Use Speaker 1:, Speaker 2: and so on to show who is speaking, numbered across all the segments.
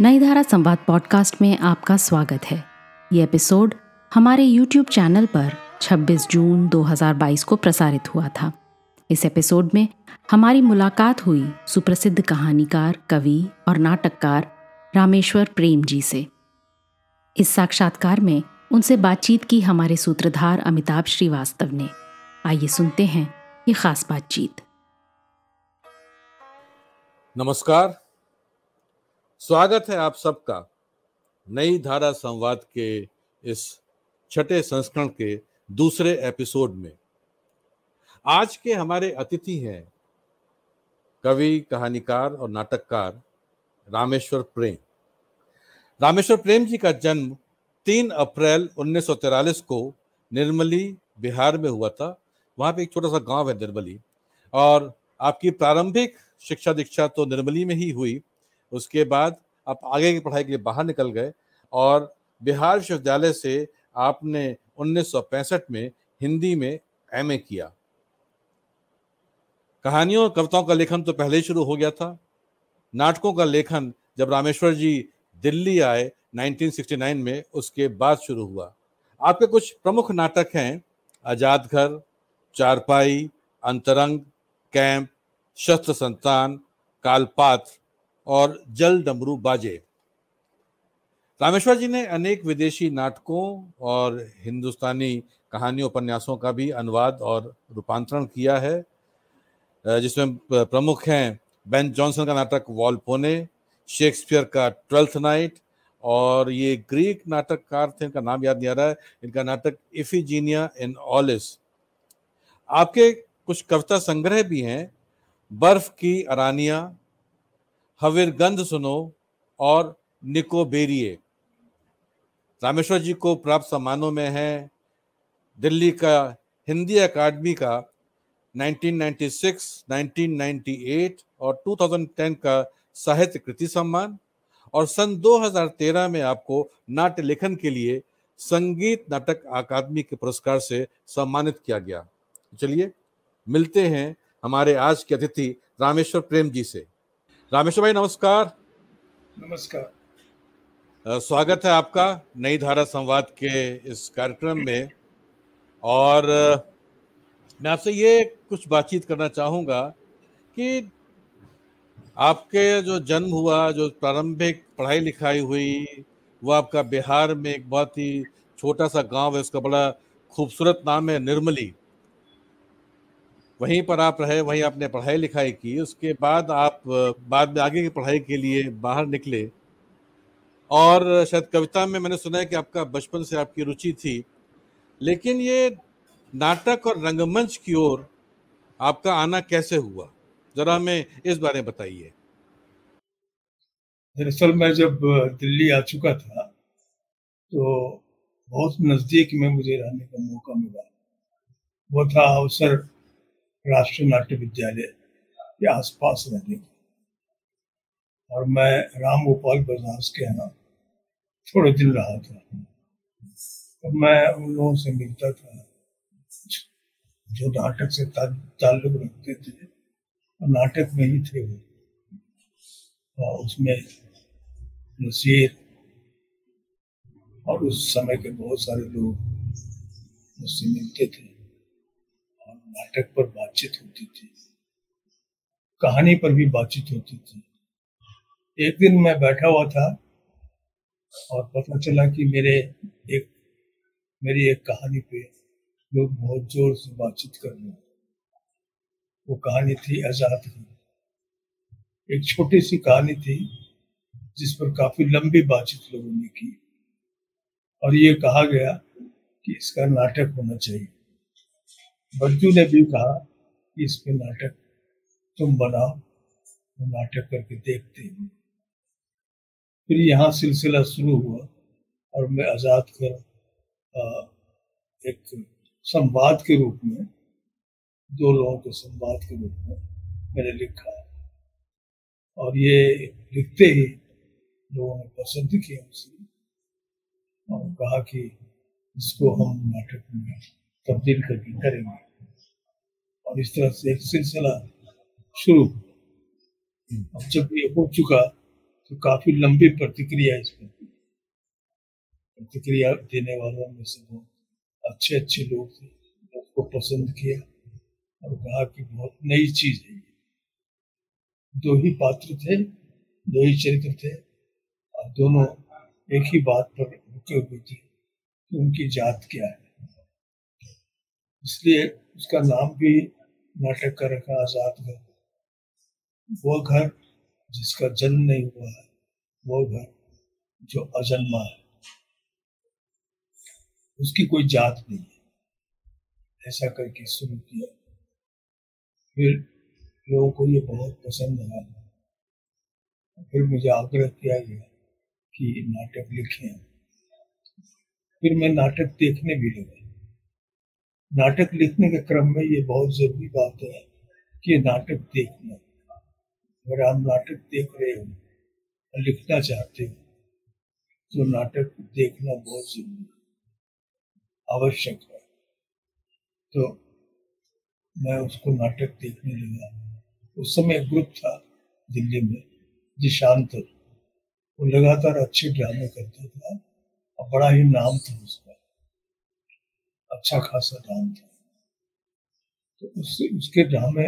Speaker 1: नई धारा संवाद पॉडकास्ट में आपका स्वागत है। ये एपिसोड हमारे यूट्यूब चैनल पर 26 जून 2022 को प्रसारित हुआ था। इस एपिसोड में हमारी मुलाकात हुई सुप्रसिद्ध कहानीकार, कवि और नाटककार रामेश्वर प्रेम जी से। इस साक्षात्कार में उनसे बातचीत की हमारे सूत्रधार अमिताभ श्रीवास्तव ने। आइए सुनते हैं ये खास बातचीत।
Speaker 2: नमस्कार। स्वागत है आप सबका नई धारा संवाद के इस छठे संस्करण के दूसरे एपिसोड में। आज के हमारे अतिथि हैं कवि, कहानीकार और नाटककार रामेश्वर प्रेम। रामेश्वर प्रेम जी का जन्म 3 अप्रैल 1943 को निर्मली, बिहार में हुआ था। वहाँ पे एक छोटा सा गाँव है निर्मली और आपकी प्रारंभिक शिक्षा दीक्षा तो निर्मली में ही हुई। उसके बाद आप आगे की पढ़ाई के लिए बाहर निकल गए और बिहार विश्वविद्यालय से आपने 1965 में हिंदी में एमए किया। कहानियों और कविताओं का लेखन तो पहले ही शुरू हो गया था। नाटकों का लेखन जब रामेश्वर जी दिल्ली आए 1969 में, उसके बाद शुरू हुआ। आपके कुछ प्रमुख नाटक हैं, आज़ाद घर, चारपाई, अंतरंग, कैंप, शस्त्र संतान, कालपात्र। और जल डमरू बाजे। रामेश्वर जी ने अनेक विदेशी नाटकों और हिंदुस्तानी कहानियों उपन्यासों का भी अनुवाद और रूपांतरण किया है जिसमें प्रमुख हैं बेन जॉनसन का नाटक वॉलपोने शेक्सपियर का ट्वेल्थ नाइट और ये ग्रीक नाटककार थे, इनका नाम याद नहीं आ रहा है, इनका नाटक इफिजीनिया इन ऑलिस। आपके कुछ कविता संग्रह भी हैं, बर्फ़ की अरानिया हविर गंध सुनो और निको बेरिए। रामेश्वर जी को प्राप्त सम्मानों में है। दिल्ली का हिंदी अकादमी का 1996, 1998 और 2010 का साहित्य कृति सम्मान। और सन 2013 में आपको नाट्य लेखन के लिए संगीत नाटक अकादमी के पुरस्कार से सम्मानित किया गया। चलिए मिलते हैं हमारे आज के अतिथि रामेश्वर प्रेम जी से। रामेश्वर भाई नमस्कार।
Speaker 3: नमस्कार।
Speaker 2: स्वागत है आपका नई धारा संवाद के इस कार्यक्रम में। और मैं आपसे ये कुछ बातचीत करना चाहूँगा कि आपके जो जन्म हुआ जो प्रारंभिक पढ़ाई लिखाई हुई वो आपका बिहार में एक बहुत ही छोटा सा गाँव है उसका बड़ा खूबसूरत नाम है निर्मली। वहीं पर आप रहे, वहीं आपने पढ़ाई लिखाई की, उसके बाद आप, बाद में आगे की पढ़ाई के लिए बाहर निकले। और शायद कविता में मैंने सुना है कि आपका बचपन से आपकी रुचि थी, लेकिन ये नाटक और रंगमंच की ओर आपका आना कैसे हुआ? जरा हमें इस बारे में बताइए।
Speaker 3: दरअसल मैं जब दिल्ली आ चुका था तो बहुत नज़दीक में मुझे रहने का मौका मिला। वो था अवसर राष्ट्रीय नाट्य विद्यालय के आसपास रहने और मैं राम गोपाल बजाज के यहाँ थोड़े दिन रहा था। तो मैं उन लोगों से मिलता था। जो नाटक से ताल्लुक रखते थे और नाटक में ही थे वो। और उसमें नसीर और उस समय के बहुत सारे लोग मुझसे मिलते थे। नाटक पर बातचीत होती थी। कहानी पर भी बातचीत होती थी। एक दिन मैं बैठा हुआ था और पता चला कि मेरे एक, मेरी एक कहानी पे लोग बहुत ज़ोर से बातचीत कर रहे हैं। वो कहानी थी आज़ाद एक छोटी सी कहानी थी जिस पर काफ़ी लंबी बातचीत लोगों ने की। और ये कहा गया कि इसका नाटक होना चाहिए। बच्चू ने भी कहा कि इस नाटक तुम बनाओ। तो नाटक करके देखते हैं। फिर यहाँ सिलसिला शुरू हुआ और मैं आज़ाद कर एक संवाद के रूप में, दो लोगों के संवाद के रूप में मैंने लिखा। और ये लिखते ही लोगों ने पसंद किया उसे और कहा कि इसको हम नाटक में तब्दील करके करेंगे। और इस तरह से एक सिलसिला शुरू। अब जब ये हो चुका तो काफ़ी लंबी प्रतिक्रिया इस पर प्रतिक्रिया देने वालों में से बहुत अच्छे अच्छे लोग थे उसको पसंद किया और कहा कि बहुत नई चीज़ है दो ही पात्र थे, दो ही चरित्र थे, और दोनों एक ही बात पर रुके हुए थे उनकी जात क्या है। इसलिए उसका नाम भी नाटक का रखा आज़ाद घर वो घर जिसका जन्म नहीं हुआ है, वो घर जो अजन्मा है, उसकी कोई जात नहीं है। ऐसा करके शुरू किया। फिर लोगों को ये बहुत पसंद आया। फिर मुझे आग्रह किया गया कि नाटक लिखे। फिर मैं नाटक देखने भी लगा। नाटक लिखने के क्रम में ये बहुत ज़रूरी बात है कि नाटक देखना। अगर आप नाटक देख रहे हो और लिखना चाहते हो तो नाटक देखना बहुत ज़रूरी आवश्यक है। तो मैं उसको नाटक देखने लगा। उस समय ग्रुप था दिल्ली में दिशांतर वो लगातार अच्छे ड्रामे करता था। और बड़ा ही नाम था उसका। अच्छा खासा नाम था। तो उससे, उसके ड्रामे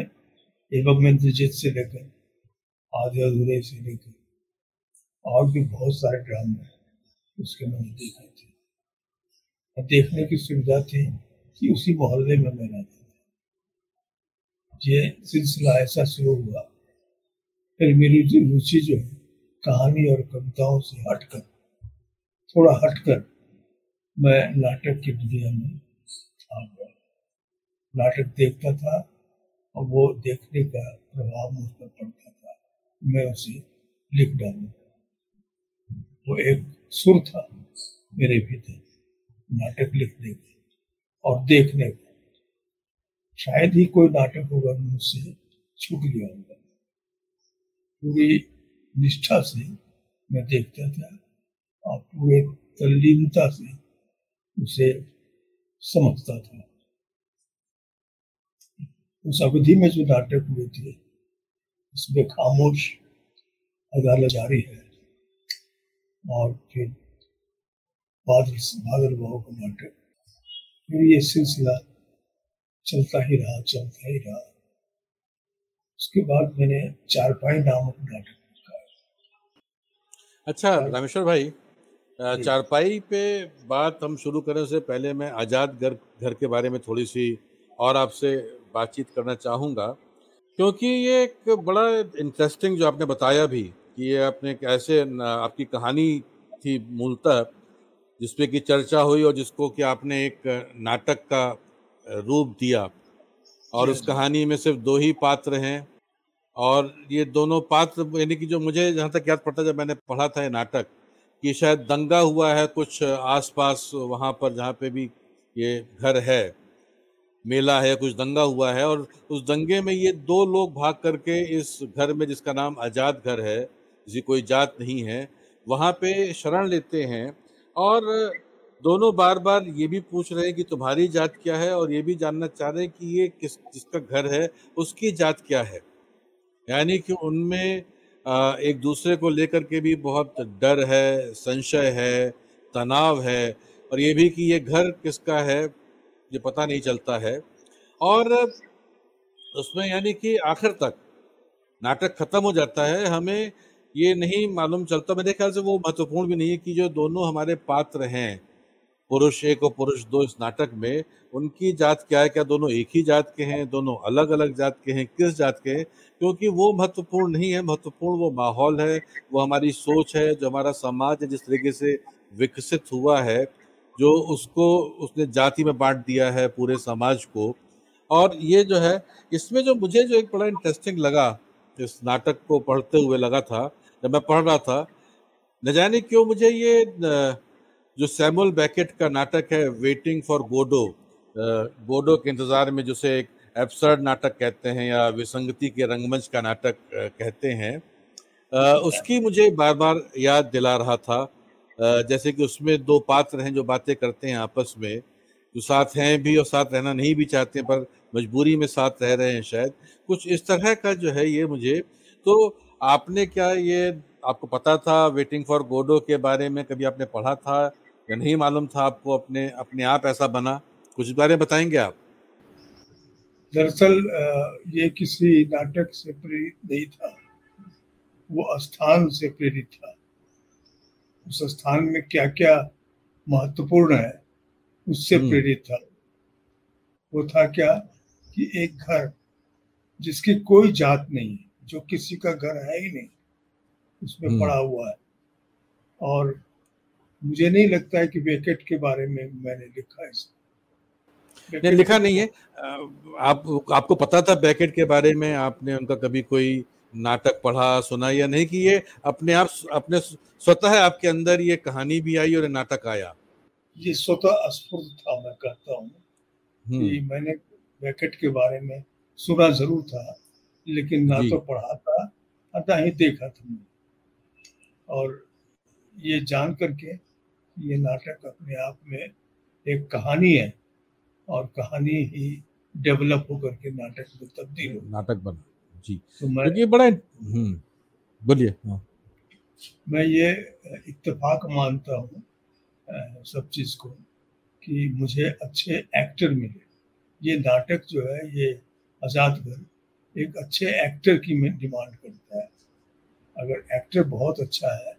Speaker 3: एवं इंद्रजीत से लेकर आधे अधूरे से लेकर, और भी बहुत सारे ड्रामे उसके मैंने देखे थे। और देखने की सुविधा थी कि उसी मोहल्ले में मैं रहता था। ये सिलसिला ऐसा शुरू हुआ। फिर मेरी रुचि जो है, कहानी और कविताओं से हटकर, थोड़ा हटकर, मैं नाटक की दुनिया में नाटक देखता था और वो देखने का प्रभाव मुझ पर पड़ता था। मैं उसे लिख डालू। वो एक सुर था मेरे भीतर, नाटक लिखने का और देखने का। शायद ही कोई नाटक होगा मुझसे छूट गया होगा। पूरी निष्ठा से मैं देखता था और पूरे तल्लीनता से उसे समझता था। उस अवधि में जो नाटक हुए थे उसमें खामोश अदालत जारी है। और फिर बादल बादल भाव का नाटक। फिर ये सिलसिला चलता ही रहा चलता ही रहा। उसके बाद मैंने चारपाई नामक नाटक
Speaker 2: अच्छा रामेश्वर भाई चारपाई पे बात हम शुरू करें से पहले मैं आज़ाद घर घर के बारे में थोड़ी सी और आपसे बातचीत करना चाहूँगा क्योंकि ये एक बड़ा इंटरेस्टिंग जो आपने बताया भी कि ये आपने कैसे आपकी कहानी थी मूलतः जिसपे की चर्चा हुई और जिसको कि आपने एक नाटक का रूप दिया। और उस कहानी में सिर्फ़ दो ही पात्र हैं और ये दोनों पात्र यानी कि जो मुझे जहाँ तक याद पड़ता जब मैंने पढ़ा था ये नाटक कि शायद दंगा हुआ है कुछ आसपास वहाँ पर जहाँ पे भी ये घर है। मेला है, कुछ दंगा हुआ है और उस दंगे में ये दो लोग भाग करके इस घर में जिसका नाम आज़ाद घर है जिसकी कोई जात नहीं है, वहाँ पे शरण लेते हैं और दोनों बार बार ये भी पूछ रहे हैं कि तुम्हारी जात क्या है और ये भी जानना चाह रहे हैं कि ये किस, जिसका घर है, उसकी जात क्या है। यानी कि उनमें एक दूसरे को लेकर के भी बहुत डर है, संशय है, तनाव है और ये भी कि ये घर किसका है ये पता नहीं चलता है। और उसमें यानी कि आखिर तक नाटक खत्म हो जाता है। हमें ये नहीं मालूम चलता। मेरे ख्याल से वो महत्वपूर्ण भी नहीं है कि जो दोनों हमारे पात्र हैं, पुरुष एक और पुरुष दो इस नाटक में, उनकी जात क्या है? क्या दोनों एक ही जात के हैं? दोनों अलग अलग जात के हैं? किस जात के हैं? क्योंकि वो महत्वपूर्ण नहीं है। महत्वपूर्ण वो माहौल है, वो हमारी सोच है, जो हमारा समाज है, जिस तरीके से विकसित हुआ है। जो उसको उसने जाति में बांट दिया है पूरे समाज को। और ये जो है इसमें जो मुझे जो एक बड़ा इंटरेस्टिंग लगा इस नाटक को पढ़ते हुए लगा था जब मैं पढ़ रहा था न जाने क्यों मुझे ये जो सैमुअल बैकेट का नाटक है वेटिंग फॉर गोडो गोडो के इंतज़ार में जिसे एक एब्सर्ड नाटक कहते हैं या विसंगति के रंगमंच का नाटक कहते हैं उसकी मुझे बार बार याद दिला रहा था। जैसे कि उसमें दो पात्र हैं जो बातें करते हैं आपस में, जो साथ हैं भी और साथ रहना नहीं भी चाहते, पर मजबूरी में साथ रह रहे हैं शायद। कुछ इस तरह का जो है ये मुझे तो आपने क्या ये, आपको पता था वेटिंग फॉर गोडो के बारे में कभी आपने पढ़ा था या नहीं मालूम था आपको अपने अपने आप ऐसा बना? कुछ बारे में बताएँगे आप?
Speaker 3: दरअसल ये किसी नाटक से प्रेरित नहीं था। वो स्थान से प्रेरित था। उस स्थान में क्या क्या महत्वपूर्ण है उससे हम्म। प्रेरित था। वो था क्या कि एक घर जिसकी कोई जात नहीं है जो किसी का घर है ही नहीं उसमें हम्म। पड़ा हुआ है। और मुझे नहीं लगता है कि बेकेट के बारे में मैंने लिखा
Speaker 2: है। नहीं लिखा नहीं है। आप आपको पता था बैकेट के बारे में? आपने उनका कभी कोई नाटक पढ़ा सुना या नहीं कि ये अपने आप अपने स्वतः आपके अंदर ये कहानी भी आई और नाटक आया?
Speaker 3: ये स्वतः स्फूर्त था मैं कहता हूँ कि हम्म। मैंने बैकेट के बारे में सुना ज़रूर था लेकिन ना तो पढ़ा था ना ही देखा था और ये जान करके ये नाटक अपने आप में एक कहानी है और कहानी ही डेवलप होकर के नाटक में तब्दील हो
Speaker 2: नाटक बना जी। तो मैं ये बड़ा हम्म, बोलिए हाँ।
Speaker 3: मैं ये इत्तेफाक मानता हूँ सब चीज़ को कि मुझे अच्छे एक्टर मिले। ये नाटक जो है ये आज़ाद घर एक अच्छे एक्टर की डिमांड करता है। अगर एक्टर बहुत अच्छा है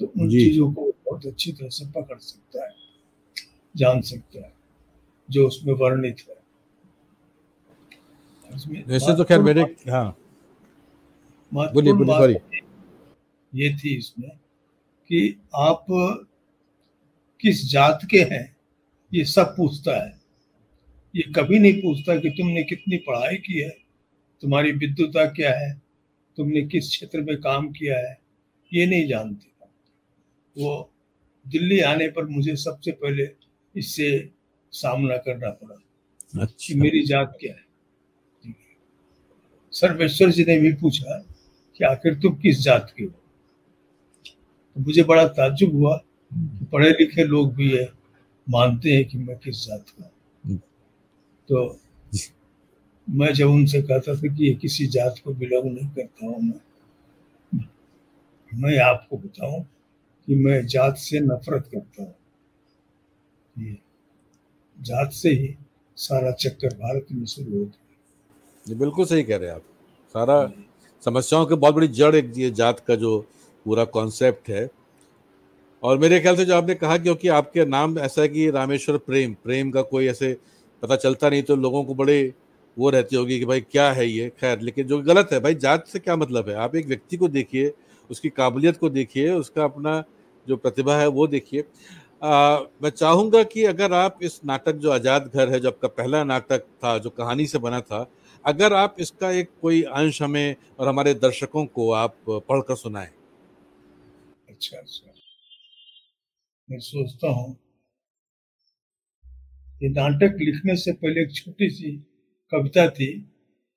Speaker 3: तो उन चीज़ों को बहुत अच्छी तरह से पकड़ सकता है जान सकता है जो उसमें वर्णित है।
Speaker 2: वैसे तो खैर मेरे हाँ। बोलिए बोलिए सॉरी।
Speaker 3: ये थी इसमें कि आप किस जात के हैं ये सब पूछता है। ये कभी नहीं पूछता कि तुमने कितनी पढ़ाई की है तुम्हारी विद्युता क्या है तुमने किस क्षेत्र में काम किया है ये नहीं जानते। वो दिल्ली आने पर मुझे सबसे पहले इससे सामना करना पड़ा अच्छा। मेरी जात क्या है। सर्वेश्वर जी ने भी पूछा कि आखिर तुम किस जात के हो? तो मुझे बड़ा ताजुब हुआ कि पढ़े लिखे लोग भी है मानते हैं कि मैं किस जात का तो मैं जब उनसे कहता था कि ये किसी जात को बिलोंग नहीं करता हूँ, मैं मैं आपको बताऊँ कि मैं जात से नफरत करता हूँ। जात से ही सारा चक्कर भारत में शुरू होता
Speaker 2: है बिल्कुल सही कह रहे हैं आप। सारा समस्याओं की बहुत बड़ी जड़ एक ये जात का जो पूरा कॉन्सेप्ट है। और मेरे ख्याल से जो आपने कहा, क्योंकि आपके नाम ऐसा है कि रामेश्वर प्रेम प्रेम का कोई ऐसे पता चलता नहीं तो लोगों को बड़े वो रहती होगी कि भाई क्या है ये? खैर, लेकिन जो गलत है, भाई जात से क्या मतलब है? आप एक व्यक्ति को देखिए, उसकी काबिलियत को देखिए, उसका अपना जो प्रतिभा है वो देखिए। मैं चाहूँगा कि अगर आप इस नाटक, जो आज़ाद घर है, जो आपका पहला नाटक था, जो कहानी से बना था अगर आप इसका एक कोई अंश हमें और हमारे दर्शकों को आप पढ़कर सुनाएँ।
Speaker 3: अच्छा अच्छा। मैं सोचता हूँ ये नाटक लिखने से पहले एक छोटी सी कविता थी,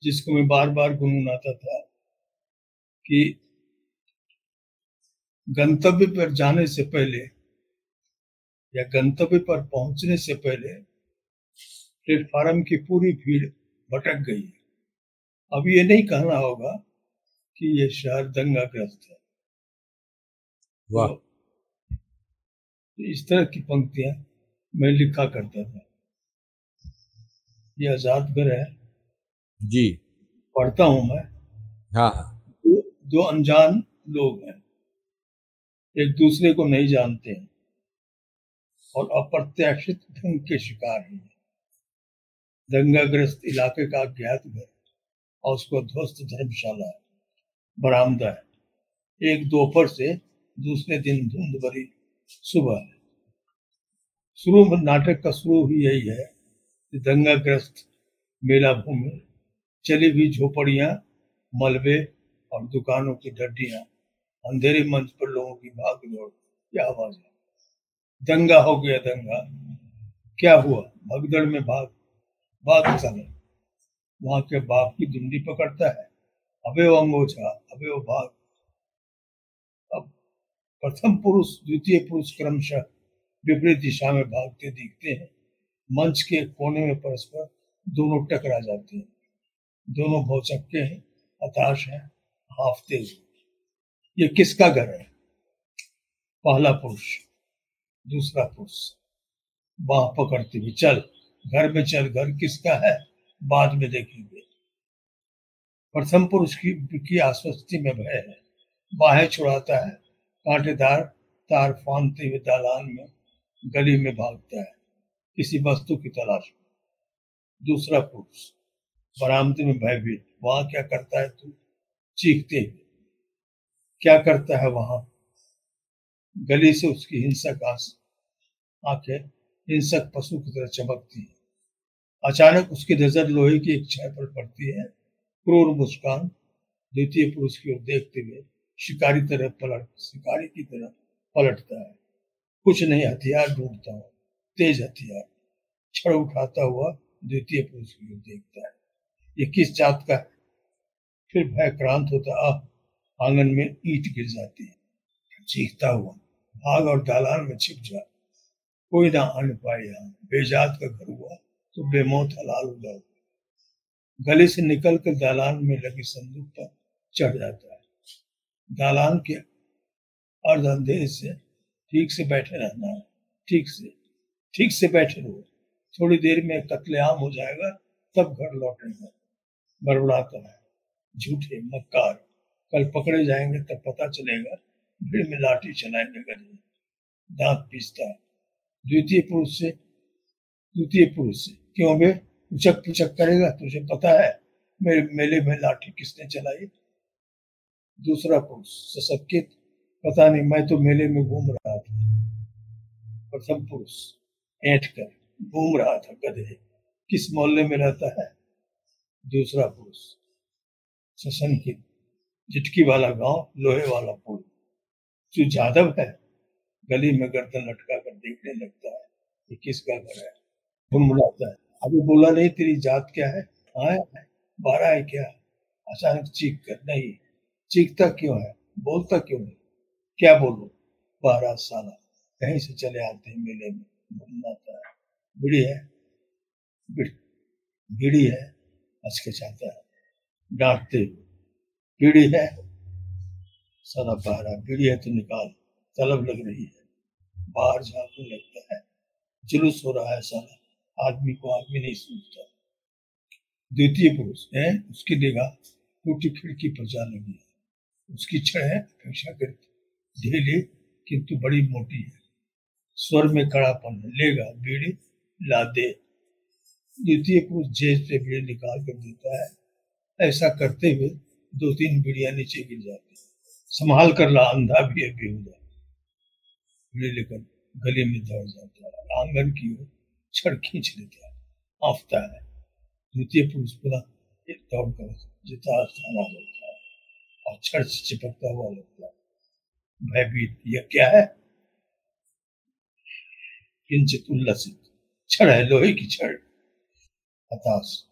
Speaker 3: जिसको मैं बार बार गुनगुनाता था, कि गंतव्य पर जाने से पहले या गंतव्य पर पहुँचने से पहले प्लेटफार्म की पूरी भीड़ भटक गई है। अब ये नहीं कहना होगा कि ये शहर दंगाग्रस्त है। वाह। तो इस तरह की पंक्तियाँ मैं लिखा करता था। ये आज़ाद घर है।
Speaker 2: जी।
Speaker 3: पढ़ता हूँ मैं।
Speaker 2: हाँ।
Speaker 3: दो, दो अनजान लोग हैं। एक दूसरे को नहीं जानते हैं और अप्रत्याशित ढंग के शिकार हैं। दंगाग्रस्त इलाके का ज्ञात घर और उसको ध्वस्त धर्मशाला बरामदा है। एक दोपहर से दूसरे दिन धुंध भरी सुबह है। शुरू नाटक का शुरू ही यही है कि दंगाग्रस्त मेला भूमि चली हुई झोपड़ियाँ, मलबे और दुकानों की डड्डियाँ अंधेरे मंच पर लोगों की भाग दौड़ क्या आवाज़। दंगा हो गया दंगा। क्या हुआ? भगदड़ में भाग भाग चले वहाँ के बाप की दुंडी पकड़ता है। अबे वो अंगोछा अबे वो भाग अब प्रथम पुरुष, द्वितीय पुरुष क्रमशः विपरीत दिशा में भागते, दिखते हैं। मंच के कोने में परस्पर दोनों टकरा जाते हैं। दोनों भौचक्के हैं, हताश हैं हाफते हुए ये किसका घर है? पहला पुरुष, दूसरा पुरुष। बाह पकड़ते हुए, चल। घर में चल, घर किसका है? बाद में देखेंगे। प्रथम पुरुष की की आश्वस्ति में भय है। बाहें छुड़ाता है, कांटेदार तार फानते हुए दालान में, गली में भागता है, किसी वस्तु की तलाश में। दूसरा पुरुष, बरामदे में भयभीत, वहाँ क्या करता है तू? चीखते हुए क्या करता है वहाँ? गली से उसकी हिंसक आँखें हिंसक पशु की तरह चमकती है। अचानक उसकी नज़र लोहे की एक छह पर पड़ती है। क्रूर मुस्कान, द्वितीय पुरुष की ओर देखते हुए शिकारी तरह पलट, शिकारी की तरह पलटता है। कुछ नहीं, हथियार ढूंढता हूँ, तेज हथियार। छड़ उठाता हुआ द्वितीय पुरुष की ओर देखता है। ये किस जात का है? फिर भय क्रांत होता आह, आँगन में ईट गिर जाती है। चीखता हुआ, भाग और दालान में छिप जा कोई ना आन पाए यहाँ। बेजात का घर हुआ। तो बेमौत हलाल हो जाओ गले से निकल कर दालान में लगी संदूक पर चढ़ जाता है। दालान के अर्ध से ठीक से बैठे रहना है। ठीक से ठीक से बैठे रहो। थोड़ी देर में कत्लेआम हो जाएगा, तब घर लौटेगा। बड़बड़ाता है। झूठे, मक्कार। कल पकड़े जाएँगे तब पता चलेगा, भीड़ में लाठी चलाएँगे गली दांत पीसता है। द्वितीय पुरुष से, द्वितीय पुरुष से क्यों बे उचक पुचक करेगा, तुझे पता है, मेरे मेले में लाठी किसने चलाई? दूसरा पुरुष सशक्कित पता नहीं, मैं तो मेले में घूम रहा था। प्रथम पुरुष, ऐठ कर, घूम रहा था गधे, किस मोहल्ले में रहता है? दूसरा पुरुष, सशंकित, झिटकी वाला गाँव, लोहे वाला पुल। जो जादव है, गली में गर्दन लटका कर देखने लगता है कि किसका घर है? तुम बुलाता है। अभी बोला नहीं तेरी जात क्या है? बारह है क्या? अचानक चीख कर, नहीं। चीखता क्यों है? बोलता क्यों नहीं? क्या बोलो? बारह साल कहीं से चले आते हैं मेले में घूमनाता है? बिड़ी है? बिड़ी है चाहता है। डांटते हुए बीड़ी है? सदा पहरा बीड़ी है तो निकाल, तलब लग रही है। बाहर झांकने लगता है। जुलूस हो रहा है सारा आदमी को आदमी नहीं सुनता द्वितीय पुरुष, है? उसकी निगाह टूटी खिड़की पर जा लगी है। उसकी छड़ है। अपेक्षाकृत ढीली किंतु बड़ी मोटी है। स्वर में कड़ापन है। लेगा, बीड़ी ला दे। द्वितीय पुरुष जेज से बीड़ी निकाल कर देता है। ऐसा करते हुए दो तीन बीड़िया नीचे गिर जाती है। संभाल कर ला, अंधा भी है, बेहुदा। लेकर गले में दौड़ जाता है। आँगन की ओर छड़ खींच लेता है। आफता है। द्वितीय पुरुष पुनः एक दौड़ कर जिता थाना लगता है और छड़ से चिपकता हुआ लगता है भयभीत यह क्या है? किंचित उल्लसित छड़ है, लोहे की छड़ हताश।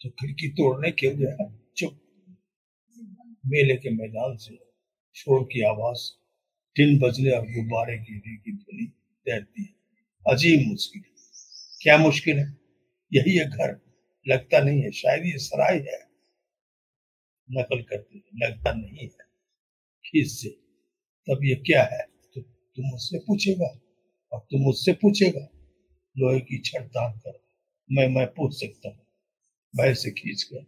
Speaker 3: तो खिड़की तोड़ने के लिए चुप। मेले के मैदान से शोर की आवाज़ टिन बजले और गुब्बारे की की ध्वनि तैरती है। अजीब मुश्किल। क्या मुश्किल है? यही है घर लगता नहीं है। शायद ये सराय है। नकल करते लगता नहीं है खीस से तब ये क्या है? तो तुम मुझसे पूछेगा और तुम मुझसे पूछेगा। लोहे की छड़ तान कर। मैं मैं पूछ सकता हूँ। भय से खींच कर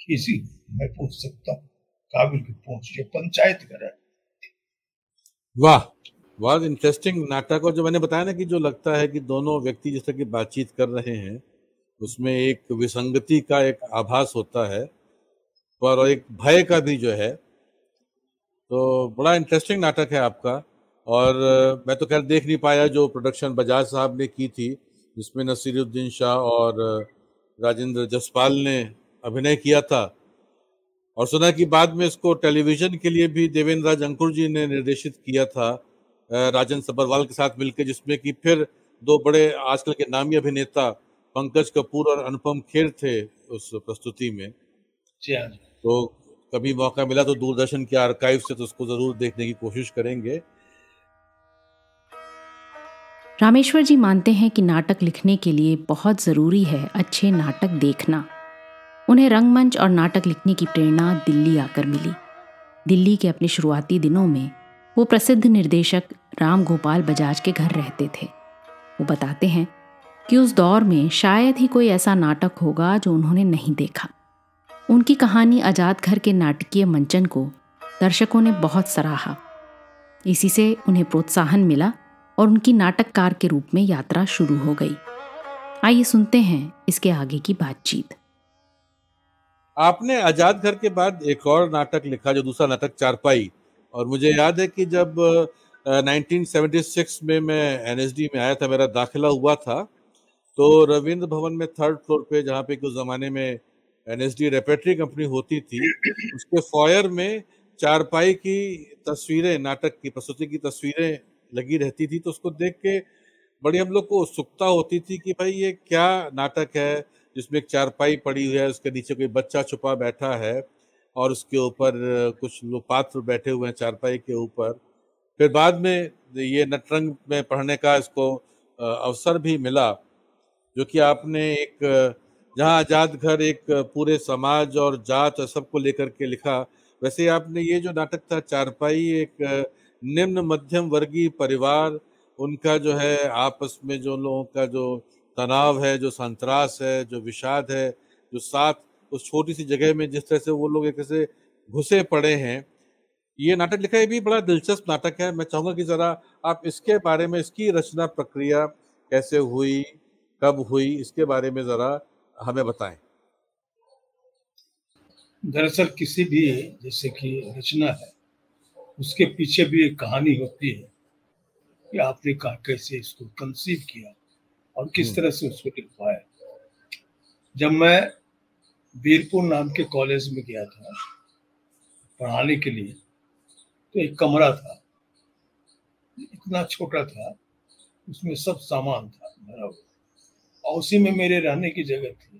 Speaker 3: खींची मैं पूछ सकता हूँ। काबिल की पहुँच ये पंचायत करे
Speaker 2: वाह! बहुत इंटरेस्टिंग नाटक और जो मैंने बताया ना कि जो लगता है कि दोनों व्यक्ति जिस तरह की बातचीत कर रहे हैं, उसमें एक विसंगति का एक आभास होता है पर एक भय का भी जो है तो बड़ा इंटरेस्टिंग नाटक है आपका। और मैं तो खैर देख नहीं पाया जो प्रोडक्शन बजाज साहब ने की थी, जिसमें नसीरुद्दीन शाह और राजेंद्र जसपाल ने अभिनय किया था। और सुना कि बाद में इसको टेलीविज़न के लिए भी देवेंद्र राज अंकुर जी ने निर्देशित किया था राजन सबरवाल के साथ मिलकर जिसमें कि फिर दो बड़े आजकल के नामी अभिनेता पंकज कपूर और अनुपम खेर थे उस प्रस्तुति में।
Speaker 3: हाँ
Speaker 2: तो कभी मौका मिला तो दूरदर्शन के आर्काइव से तो उसको ज़रूर देखने की कोशिश करेंगे।
Speaker 1: रामेश्वर जी मानते हैं कि नाटक लिखने के लिए बहुत ज़रूरी है अच्छे नाटक देखना। उन्हें रंगमंच और नाटक लिखने की प्रेरणा दिल्ली आकर मिली। दिल्ली के अपने शुरुआती दिनों में वो प्रसिद्ध निर्देशक राम गोपाल बजाज के घर रहते थे। वो बताते हैं कि उस दौर में शायद ही कोई ऐसा नाटक होगा जो उन्होंने नहीं देखा। उनकी कहानी आज़ाद घर के नाटकीय मंचन को दर्शकों ने बहुत सराहा। इसी से उन्हें प्रोत्साहन मिला और उनकी नाटककार के रूप में यात्रा शुरू हो गई। आइए सुनते हैं इसके आगे की बातचीत।
Speaker 2: आपने आज़ाद घर के बाद एक और नाटक लिखा, जो दूसरा नाटक चारपाई। और मुझे याद है कि जब uh, 1976 में मैं एनएसडी में आया था मेरा दाखिला हुआ था तो रविंद्र भवन में थर्ड फ्लोर पे जहाँ पे कुछ ज़माने में एनएसडी रेपेटरी कंपनी होती थी उसके फॉयर में चारपाई की तस्वीरें नाटक की प्रस्तुति की तस्वीरें लगी रहती थी तो उसको देख के बड़ी हम लोग को उत्सुकता होती थी कि भाई ये क्या नाटक है जिसमें एक चारपाई पड़ी हुई है उसके नीचे कोई बच्चा छुपा बैठा है। और उसके ऊपर कुछ लोग पात्र बैठे हुए हैं चारपाई के ऊपर। फिर बाद में ये नटरंग में पढ़ने का इसको अवसर भी मिला, जो कि आपने एक जहाँ आज़ाद घर, एक पूरे समाज और जात और सबको लेकर के लिखा। वैसे आपने ये जो नाटक था, चारपाई, एक निम्न मध्यम वर्गीय परिवार, उनका जो है, आपस में जो लोगों का जो तनाव है, जो संतरास है, जो विषाद है, जो साथ उस छोटी सी जगह में जिस तरह से वो लोग एक ऐसे घुसे पड़े हैं ये नाटक लिखा है भी बड़ा दिलचस्प नाटक है। मैं चाहूँगा कि ज़रा आप इसके बारे में इसकी रचना प्रक्रिया कैसे हुई कब हुई इसके बारे में ज़रा हमें बताएँ।
Speaker 3: दरअसल किसी भी जैसे कि रचना है उसके पीछे भी एक कहानी होती है कि आपने कहा कैसे इसको कंसीव किया और किस हम्म। तरह से उसको लिखवाया। जब मैं वीरपुर नाम के कॉलेज में गया था पढ़ाने के लिए। तो एक कमरा था इतना छोटा था उसमें सब सामान था भरा हुआ। और उसी में मेरे रहने की जगह थी।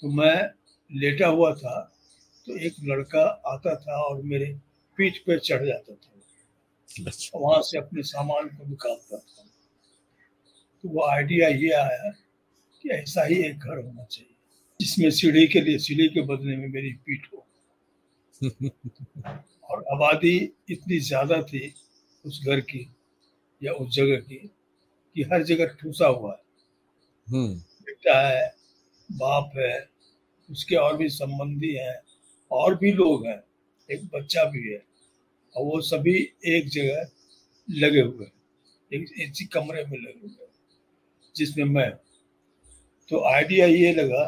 Speaker 3: तो मैं लेटा हुआ था तो एक लड़का आता था और मेरे पीठ पर चढ़ जाता था। अच्छा। वहाँ से अपने सामान को निकालता था। तो वो आइडिया ये आया कि ऐसा ही एक घर होना चाहिए। जिसमें सीढ़ी के लिए सीढ़ी के बदले में मेरी पीठ हो। और आबादी इतनी ज़्यादा थी उस घर की या उस जगह की कि हर जगह ठूसा हुआ है। हम्म। बेटा है बाप है उसके और भी संबंधी हैं और भी लोग हैं एक बच्चा भी है और वो सभी एक जगह लगे हुए हैं एक इसी कमरे में लगे हुए हैं जिसमें मैं तो आइडिया ये लगा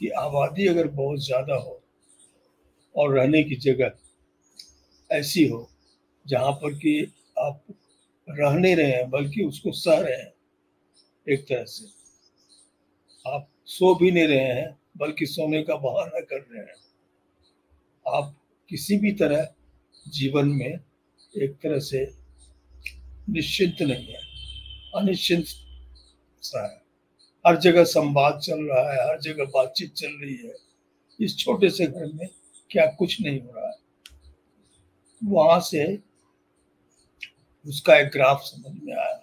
Speaker 3: कि आबादी अगर बहुत ज़्यादा हो और रहने की जगह ऐसी हो जहाँ पर कि आप रह नहीं रहे हैं, बल्कि उसको सह रहे हैं एक तरह से। आप सो भी नहीं रहे हैं, बल्कि सोने का बहाना कर रहे हैं। आप किसी भी तरह जीवन में एक तरह से निश्चिंत नहीं है, अनिश्चिंत सा है। हर जगह संवाद चल रहा है, हर जगह बातचीत चल रही है। इस छोटे से घर में क्या कुछ नहीं हो रहा है। वहाँ से उसका एक ग्राफ समझ में आया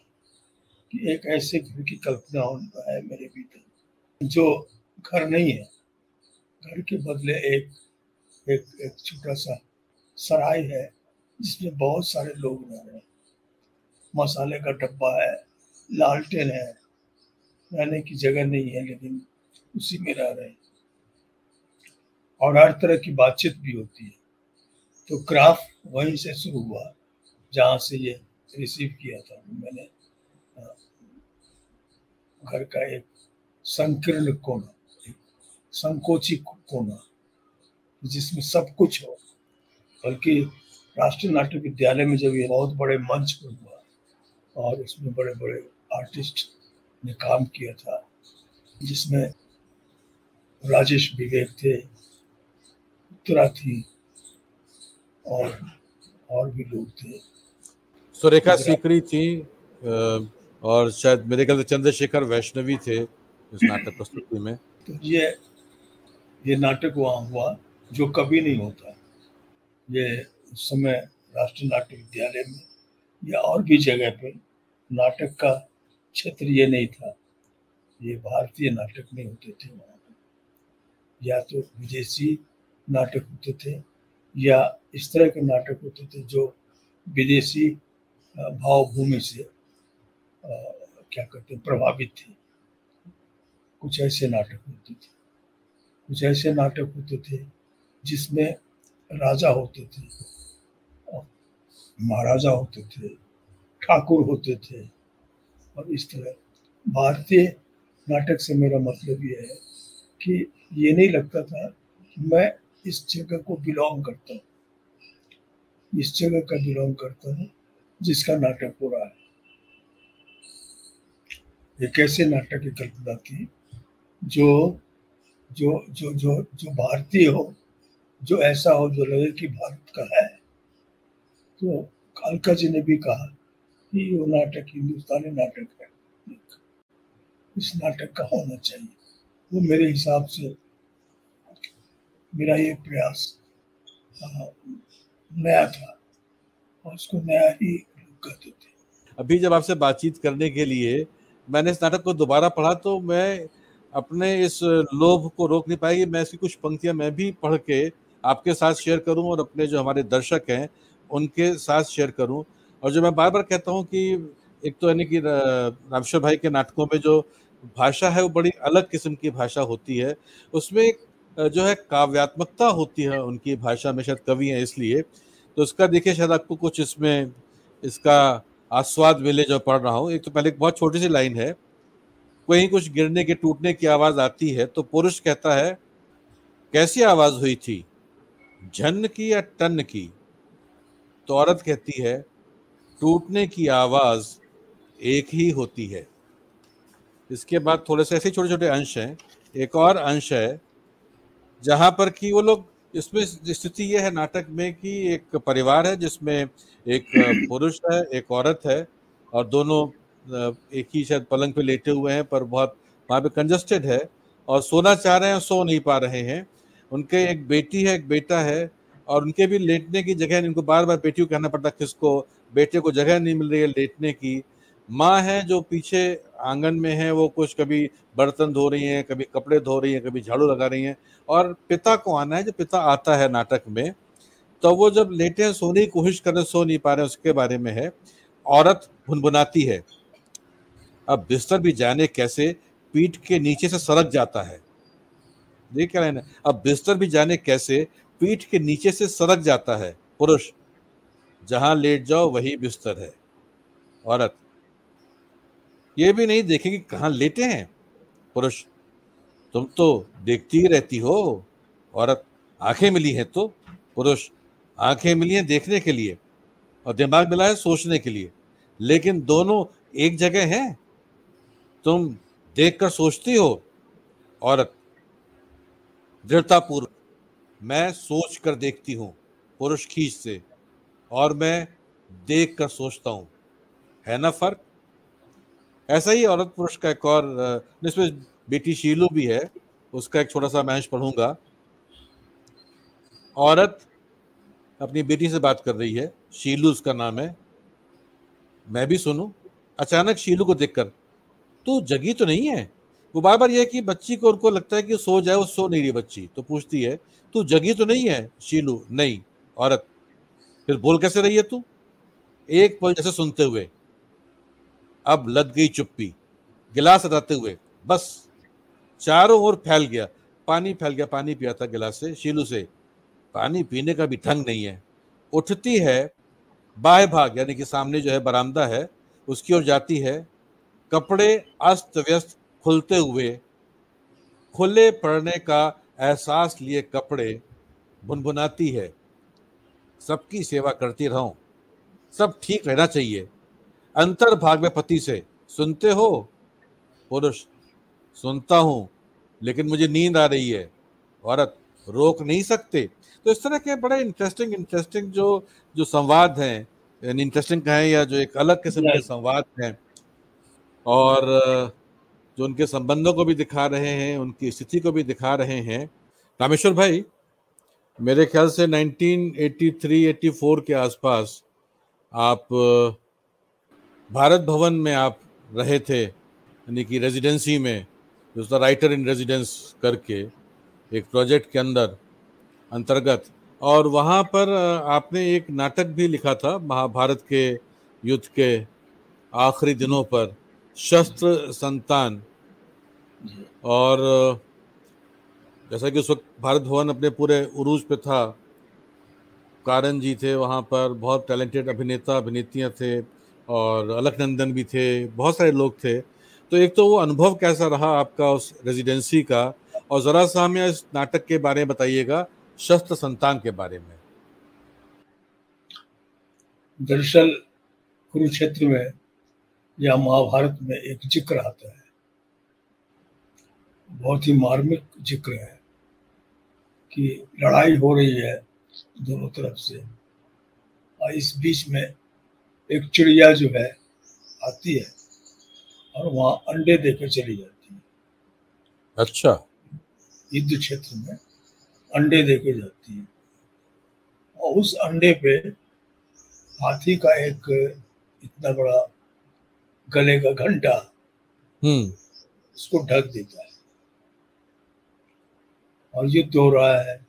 Speaker 3: कि एक ऐसे घर की कल्पना होता है मेरे भीतर। जो घर नहीं है, घर के बदले एक एक एक छोटा सा सराय है, जिसमें बहुत सारे लोग रह रहे हैं। मसाले का डब्बा है, लालटेन है रहने की जगह नहीं है, लेकिन उसी में रह रहे और हर तरह की बातचीत भी होती है। तो क्राफ्ट वहीं से शुरू हुआ, जहाँ से ये रिसीव किया था। मैंने घर का एक संकीर्ण कोना, एक संकोची कोना, जिसमें सब कुछ हो। बल्कि राष्ट्रीय नाट्य विद्यालय में जब ये बहुत बड़े मंच पर हुआ, और इसमें बड़े बड़े आर्टिस्ट ने काम किया था जिसमें राजेश विवेक थे उत्तरा थी और और भी लोग थे।
Speaker 2: सुरेखा सीकरी थी और शायद मेरे ख्याल से चंद्रशेखर वैष्णवी थे इस नाटक प्रस्तुति में।
Speaker 3: तो ये ये नाटक वहाँ हुआ जो कभी नहीं होता। ये उस समय राष्ट्रीय नाट्य विद्यालय में या और भी जगह पे नाटक का क्षेत्र ये नहीं था। ये भारतीय नाटक नहीं होते थे वहाँ या तो विदेशी नाटक होते थे, या इस तरह के नाटक होते थे जो विदेशी भावभूमि से क्या कहते हैं, प्रभावित थे। कुछ ऐसे नाटक होते थे। कुछ ऐसे नाटक होते थे जिसमें राजा होते थे महाराजा होते थे, ठाकुर होते थे। और इस तरह। भारतीय नाटक से मेरा मतलब ये है कि ये नहीं लगता था कि मैं इस जगह को बिलोंग करता हूँ। इस जगह का बिलोंग करता हूँ जिसका नाटक हो रहा है। एक ऐसे नाटक की कल्पना थी जो जो जो जो जो भारतीय हो, जो ऐसा हो जो लगे कि भारत का है। तो कालका जी ने भी कहा कि वो नाटक हिंदुस्तानी नाटक है। इस नाटक का होना चाहिए। वो मेरे हिसाब से मेरा ये प्रयास नया था और उसको नया ही कहते थे।
Speaker 2: अभी जब आपसे बातचीत करने के लिए मैंने इस नाटक को दोबारा पढ़ा तो मैं अपने इस लोभ को रोक नहीं पाएगी मैं इसकी कुछ पंक्तियाँ मैं भी पढ़ के आपके साथ शेयर करूँ और अपने जो हमारे दर्शक हैं, उनके साथ शेयर करूँ। और जो मैं बार बार कहता हूँ कि एक तो यानी कि रामेश्वर भाई के नाटकों में जो भाषा है, वो बड़ी अलग किस्म की भाषा होती है। उसमें जो है काव्यात्मकता होती है उनकी भाषा में, शायद कवि है इसलिए। तो उसका देखिए, शायद आपको कुछ इसमें इसका आस्वाद मिले जो पढ़ रहा हूँ। एक तो पहले एक बहुत छोटी सी लाइन है, कहीं कुछ गिरने के, टूटने की आवाज़ आती है तो पुरुष कहता है, कैसी आवाज़ हुई थी? झन की या टन की? तो औरत कहती है टूटने की आवाज़ एक ही होती है। इसके बाद थोड़े से ऐसे छोटे छोटे अंश हैं। एक और अंश है, जहाँ पर कि वो लोग, इसमें स्थिति ये है नाटक में कि एक परिवार है जिसमें एक पुरुष है, एक औरत है, और दोनों एक ही शायद पलंग पे लेटे हुए हैं, पर बहुत वहाँ पे कंजस्टेड है, और सोना चाह रहे हैं, सो नहीं पा रहे हैं। उनके एक बेटी है, एक बेटा है और उनके भी लेटने की जगह इनको बार बार बेटियों कहना पड़ता किसको बेटे को जगह नहीं मिल रही है लेटने की। माँ है जो पीछे आँगन में है, वो कुछ कभी बर्तन धो रही हैं, कभी कपड़े धो रही हैं, कभी झाड़ू लगा रही हैं। और पिता को आना है जो पिता आता है नाटक में तो वो जब लेटे हैं, सोने की कोशिश कर रहे सो नहीं पा रहे उसके बारे में है। औरत भुनभुनाती है। अब बिस्तर भी जाने कैसे, पीठ के नीचे से सरक जाता है। देख क्या है? अब बिस्तर भी जाने कैसे पीठ के नीचे से सरक जाता है, पुरुष। जहाँ लेट जाओ, वही बिस्तर है। औरत। ये भी नहीं देखेगी कहाँ लेटे हैं? पुरुष। तुम तो देखती ही रहती हो। औरत। आँखें मिली हैं तो? पुरुष। आँखें मिली हैं देखने के लिए और दिमाग मिला है सोचने के लिए। लेकिन दोनों एक जगह हैं? तुम देखकर सोचती हो? औरत। दृढ़तापूर्वक। मैं सोच कर देखती हूँ पुरुष खींच से, और मैं देख कर सोचता हूँ। है ना फ़र्क? ऐसा ही औरत पुरुष का एक और इसमें बेटी शीलू भी है, उसका एक छोटा सा मैच पढ़ूँगा। औरत अपनी बेटी से बात कर रही है, शीलू उसका नाम है। मैं भी सुनू? अचानक शीलू को देखकर, तू जगी तो नहीं है? वो बार बार यह कि बच्ची को उनको लगता है कि सो जाए, वो सो नहीं रही बच्ची। तो पूछती है, तू जगी तो नहीं है? शीलू, नहीं। औरत, फिर बोल कैसे रही है तू? एक पल जैसे सुनते हुए, अब लग गई चुप्पी, गिलास हटाते हुए, बस, चारों ओर फैल गया, पानी फैल गया, पानी पिया था गिलास से, शीलू से। पानी पीने का भी ढंग नहीं है। उठती है, बाएँ भाग, यानी कि सामने जो है बरामदा है, उसकी ओर जाती है, कपड़े अस्त व्यस्त खुलते हुए खुले पड़ने का एहसास लिए कपड़े भुनभुनाती है। सबकी सेवा करती रहूँ। सब ठीक रहना चाहिए। अंतर भाग में पति से सुनते हो? पुरुष सुनता हूँ लेकिन मुझे नींद आ रही है। औरत रोक नहीं सकते? तो इस तरह के बड़े इंटरेस्टिंग इंटरेस्टिंग जो जो संवाद हैं इंटरेस्टिंग कहें या जो एक अलग किस्म के संवाद हैं। और जो उनके संबंधों को भी दिखा रहे हैं, उनकी स्थिति को भी दिखा रहे हैं। रामेश्वर भाई, मेरे ख्याल से 1983-84 के आसपास आप, भारत भवन में आप रहे थे, यानी कि रेजिडेंसी में, जो राइटर इन रेजिडेंस करके एक प्रोजेक्ट के अंदर अंतर्गत। और वहाँ पर, आपने एक नाटक भी लिखा था, महाभारत के युद्ध के आखिरी दिनों पर। शस्त्र संतान। और, जैसा कि उस वक्त भारत भवन अपने पूरे उरूज पे था कारण जी थे वहाँ पर, बहुत टैलेंटेड अभिनेता, अभिनेत्रियाँ थे और अलकनंदन भी थे, बहुत सारे लोग थे। तो एक तो वो अनुभव कैसा रहा आपका उस रेजिडेंसी का? और ज़रा सा हमें इस नाटक के बारे में बताइएगा, शस्त्र संतान के बारे में।
Speaker 3: दरअसल कुरुक्षेत्र में या महाभारत में एक ज़िक्र आता है। बहुत ही मार्मिक ज़िक्र है कि लड़ाई हो रही है दोनों तरफ़ से। और इस बीच में एक चिड़िया जो है आती है और वहाँ अंडे देकर चली जाती है।
Speaker 2: अच्छा।
Speaker 3: युद्ध क्षेत्र में अंडे देके जाती है। और उस अंडे पे हाथी का एक इतना बड़ा गले का घंटा
Speaker 2: हम्म।
Speaker 3: उसको ढक देता है। और युद्ध हो रहा है।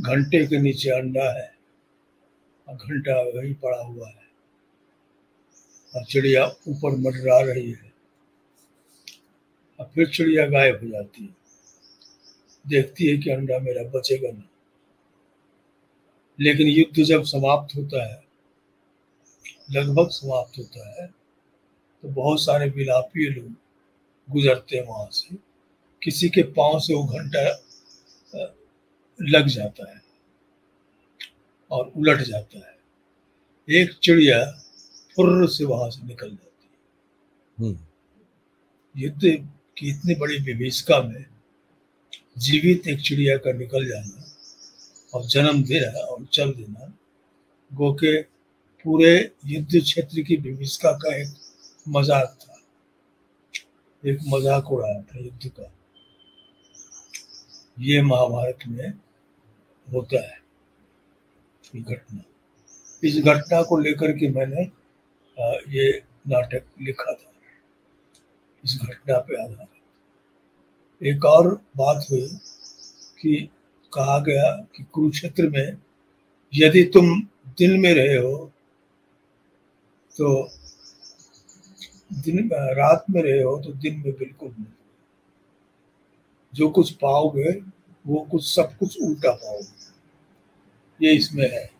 Speaker 3: घंटे के नीचे अंडा है और घंटा वहीं पड़ा हुआ है। और चिड़िया ऊपर मंडरा रही है और फिर चिड़िया गायब हो जाती है। देखती है कि अंडा मेरा बचेगा नहीं। लेकिन युद्ध जब समाप्त होता है लगभग समाप्त होता है तो बहुत सारे विलापी लोग गुजरते हैं वहाँ से। किसी के पाँव से वो घंटा लग जाता है और उलट जाता है। एक चिड़िया फुर्र से वहाँ से निकल जाती है। युद्ध की इतनी बड़ी विभीषिका में जीवित एक चिड़िया का निकल जाना और जन्म देना और चल देना गो के पूरे युद्ध क्षेत्र की विभीषिका का एक मज़ाक था। एक मज़ाक उड़ाया था युद्ध का। ये महाभारत में होता है घटना। इस घटना को लेकर के मैंने ये नाटक लिखा था। इस घटना पे आधारित। एक और बात हुई कि कहा गया कि कुरुक्षेत्र में यदि तुम दिन में रहे हो तो दिन रात में रहे हो तो दिन में बिल्कुल नहीं। जो कुछ पाओगे वो कुछ सब कुछ उल्टा पाओगे। ये इसमें है।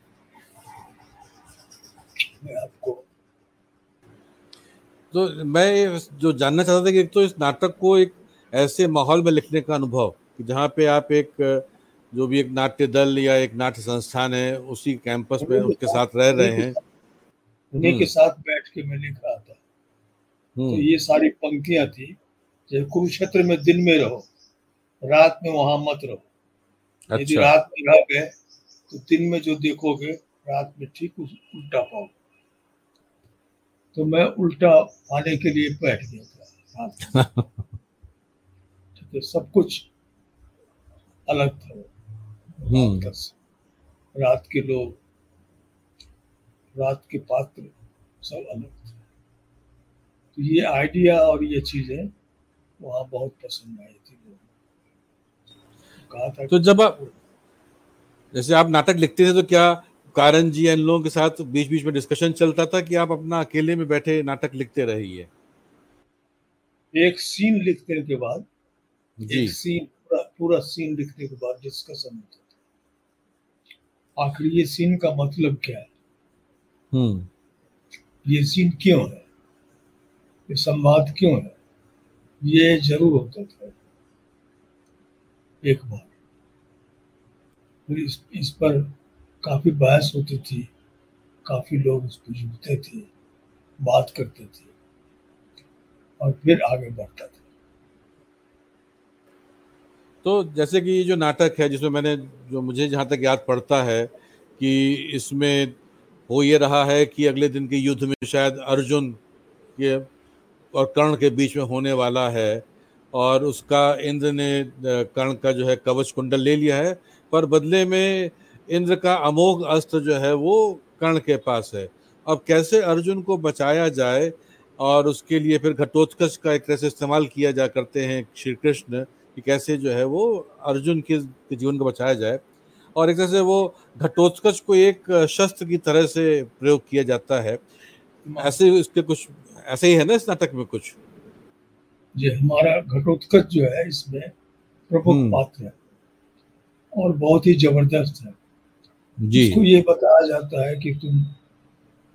Speaker 3: मैं आपको
Speaker 2: तो मैं जो जानना चाहता था कि एक तो इस नाटक को एक ऐसे माहौल में लिखने का अनुभव कि जहाँ पे आप एक जो भी एक नाट्य दल या एक नाट्य संस्थान है उसी कैंपस पे उसके साथ रह रहे हैं।
Speaker 3: उन्हीं के हम्म। साथ बैठ के मैं लिख रहा था। तो हम्म। ये सारी पंक्तियाँ थी जैसे कुरुक्षेत्र में दिन में रहो रात में वहाँ मत रहो अच्छा। यदि रात में रह गए तो दिन में जो देखोगे रात में ठीक उल्टा पाओ तो मैं उल्टा पाने के लिए बैठ गया था ठीक है सब कुछ अलग था हम्म। रात के लोग रात के पात्र सब अलग तो ये आइडिया और ये चीज़ें वहाँ बहुत पसंद आई थी
Speaker 2: कहा था तो जब आप जैसे आप नाटक लिखते थे तो क्या कारण जी इन लोगों के साथ बीच बीच में डिस्कशन चलता था कि आप अपना अकेले में बैठे नाटक लिखते रहिए?
Speaker 3: एक सीन लिखने के बाद जी। एक सीन पूरा पूरा सीन लिखने के बाद डिस्कशन होता था। आखिर ये सीन का मतलब क्या है?
Speaker 2: हम्म।
Speaker 3: ये सीन क्यों है? ये संवाद क्यों है? ये ज़रूर होता था। एक बार। फिर इस, इस पर काफ़ी बहस होती थी। काफ़ी लोग उस पर जुड़ते थे बात करते थे और फिर आगे बढ़ता था।
Speaker 2: तो जैसे कि ये जो नाटक है जिसमें मैंने जो मुझे जहाँ तक याद पड़ता है कि इसमें वो ये रहा है कि अगले दिन के युद्ध में शायद अर्जुन के और कर्ण के बीच में होने वाला है और उसका इंद्र ने कर्ण का जो है कवच कुंडल ले लिया है, पर बदले में इंद्र का अमोघ अस्त्र जो है वो कर्ण के पास है। अब कैसे अर्जुन को बचाया जाए और उसके लिए फिर घटोत्कच का एक तरह से इस्तेमाल किया जा करते हैं श्री कृष्ण कि कैसे जो है वो अर्जुन के जीवन को बचाया जाए और एक तरह से वो घटोत्कच को एक शस्त्र की तरह से प्रयोग किया जाता है। ऐसे इसके कुछ ऐसे ही है ना इस नाटक में कुछ?
Speaker 3: जी हमारा घटोत्कच जो है इसमें प्रमुख
Speaker 2: हम्म।
Speaker 3: पात्र है और बहुत ही ज़बरदस्त है।
Speaker 2: जी।
Speaker 3: इसको ये बताया जाता है कि तुम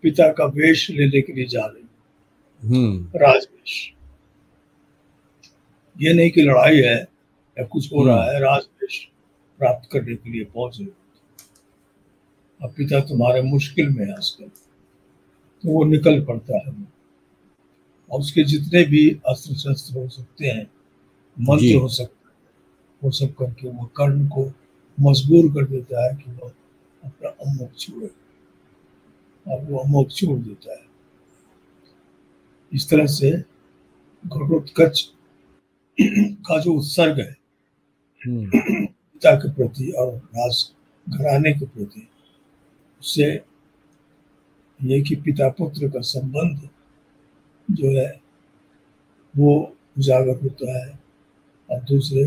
Speaker 3: पिता का वेश लेने के लिए जा रहे हो।
Speaker 2: हम्म।
Speaker 3: राजवेश। ये नहीं कि लड़ाई है या कुछ हो रहा है राजवेश प्राप्त करने के लिए पहुँच रहे हो। अब पिता तुम्हारे मुश्किल में है आजकल। तो वो निकल पड़ता है। और उसके जितने भी अस्त्र शस्त्र हो सकते हैं मंत्र हो सकते हैं वो सब करके वो कर्ण को मजबूर कर देता है कि वो अपना अमोक छोड़े। और वो अमोक छोड़ देता है। इस तरह से घटोत्कच का जो उत्सर्ग है
Speaker 2: हम्म।
Speaker 3: पिता के प्रति और राज घराने के प्रति उससे ये कि पिता पुत्र का संबंध जो है वो उजागर होता है और दूसरे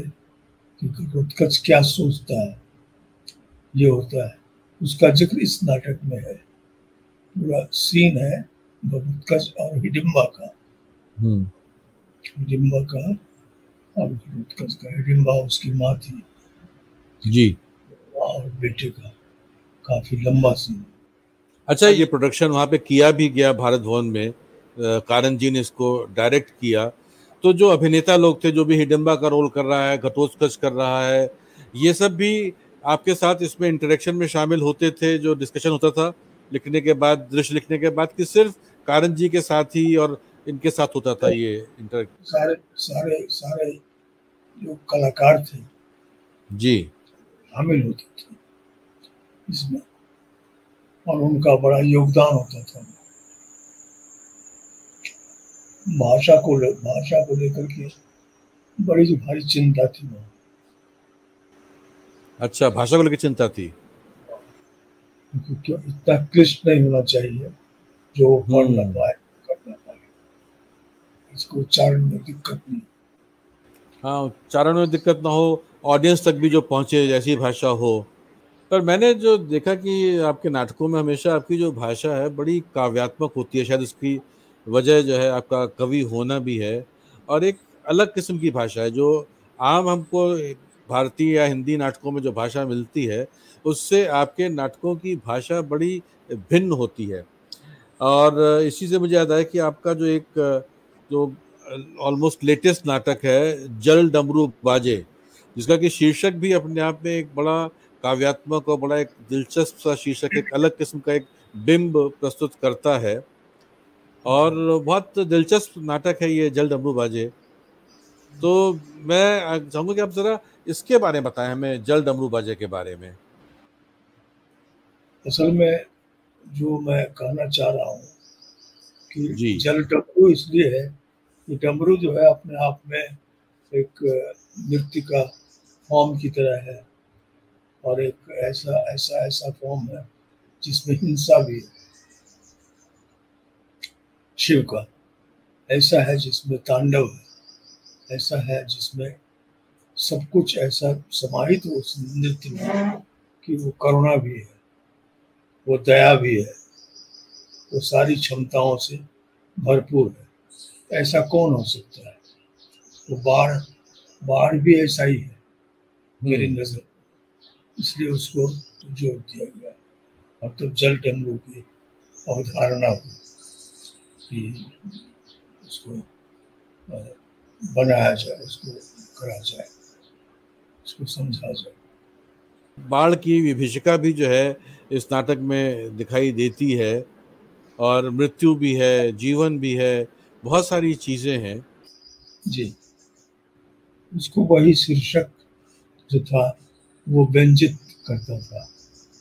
Speaker 3: कि घटोत्कच क्या सोचता है ये होता है। उसका ज़िक्र इस नाटक में है। पूरा सीन है घटोत्कच और हिडिम्बा का।
Speaker 2: हम्म।
Speaker 3: हिडिम्बा का और घटोत्कच का। हिडिम्बा उसकी माँ थी।
Speaker 2: जी।
Speaker 3: और बेटे का। काफ़ी लंबा सीन
Speaker 2: अच्छा ये प्रोडक्शन वहाँ पे किया भी गया भारत भवन में। कारण जी ने इसको डायरेक्ट किया। तो जो अभिनेता लोग थे जो भी हिडम्बा का रोल कर रहा है घटोत्कच कर रहा है ये सब भी आपके साथ इसमें इंटरेक्शन में शामिल होते थे जो डिस्कशन होता था। लिखने के बाद दृश्य लिखने के बाद कि सिर्फ़ कारण जी के साथ ही और इनके साथ होता था ये इंटरेक्ट
Speaker 3: सारे सारे सारे जो कलाकार थे।
Speaker 2: जी।
Speaker 3: शामिल होते थे। इसमें और उनका बड़ा योगदान होता था। भाषा को भाषा को लेकर के बड़ी जो भारी चिंता थी वहाँ।
Speaker 2: अच्छा भाषा को लेकर चिंता थी?
Speaker 3: क्यों इतना क्लिष्ट नहीं होना चाहिए जो पढ़ ना
Speaker 2: हम्म।
Speaker 3: पाए कर ना पाए। इसको उच्चारण में दिक्कत नहीं।
Speaker 2: हाँ उच्चारण में दिक्कत ना हो ऑडियंस तक भी जो पहुँचे जैसी भाषा हो पर मैंने जो देखा कि आपके नाटकों में हमेशा आपकी जो भाषा है, बड़ी काव्यात्मक होती है, शायद उसकी वजह जो है आपका कवि होना भी है। और एक अलग किस्म की भाषा है, जो आम हमको भारतीय या हिंदी नाटकों में जो भाषा मिलती है, उससे आपके नाटकों की भाषा बड़ी भिन्न होती है। और इसी से मुझे याद आया कि आपका जो एक, जो ऑलमोस्ट लेटेस्ट नाटक है, जल डमरू बाजे, जिसका कि शीर्षक भी अपने आप में एक बड़ा काव्यात्मक और बड़ा एक दिलचस्प सा शीर्षक एक अलग किस्म का एक बिंब प्रस्तुत करता है। और बहुत दिलचस्प नाटक है ये जल डमरू बाजे। तो मैं चाहूँगा कि आप जरा इसके बारे में बताएँ हमें जल डमरू बाजे के बारे में।
Speaker 3: असल में जो मैं कहना चाह रहा हूँ कि
Speaker 2: जी।
Speaker 3: जल डमरू इसलिए है कि डमरू जो है अपने आप में एक नृत्य का फॉर्म की तरह है। और एक ऐसा ऐसा ऐसा फॉर्म है जिसमें हिंसा भी है। शिव का। ऐसा है जिसमें तांडव है। ऐसा है जिसमें सब कुछ ऐसा समाहित हो उस नृत्य में कि वो करुणा भी है वो दया भी है वो सारी क्षमताओं से भरपूर है। ऐसा कौन हो सकता है? वो बाढ़ बाढ़ भी ऐसा ही है मेरी
Speaker 2: हम्म,
Speaker 3: नज़र। इसलिए उसको ज़ोर दिया गया। और तब जल डमरू की अवधारणा हो कि उसको बनाया जाए उसको करा जाए उसको समझा जाए।
Speaker 2: बाढ़ की विभीषिका भी जो है इस नाटक में दिखाई देती है और मृत्यु भी है जीवन भी है बहुत सारी चीज़ें हैं।
Speaker 3: जी। उसको वही शीर्षक जो था वो व्यंजित करता था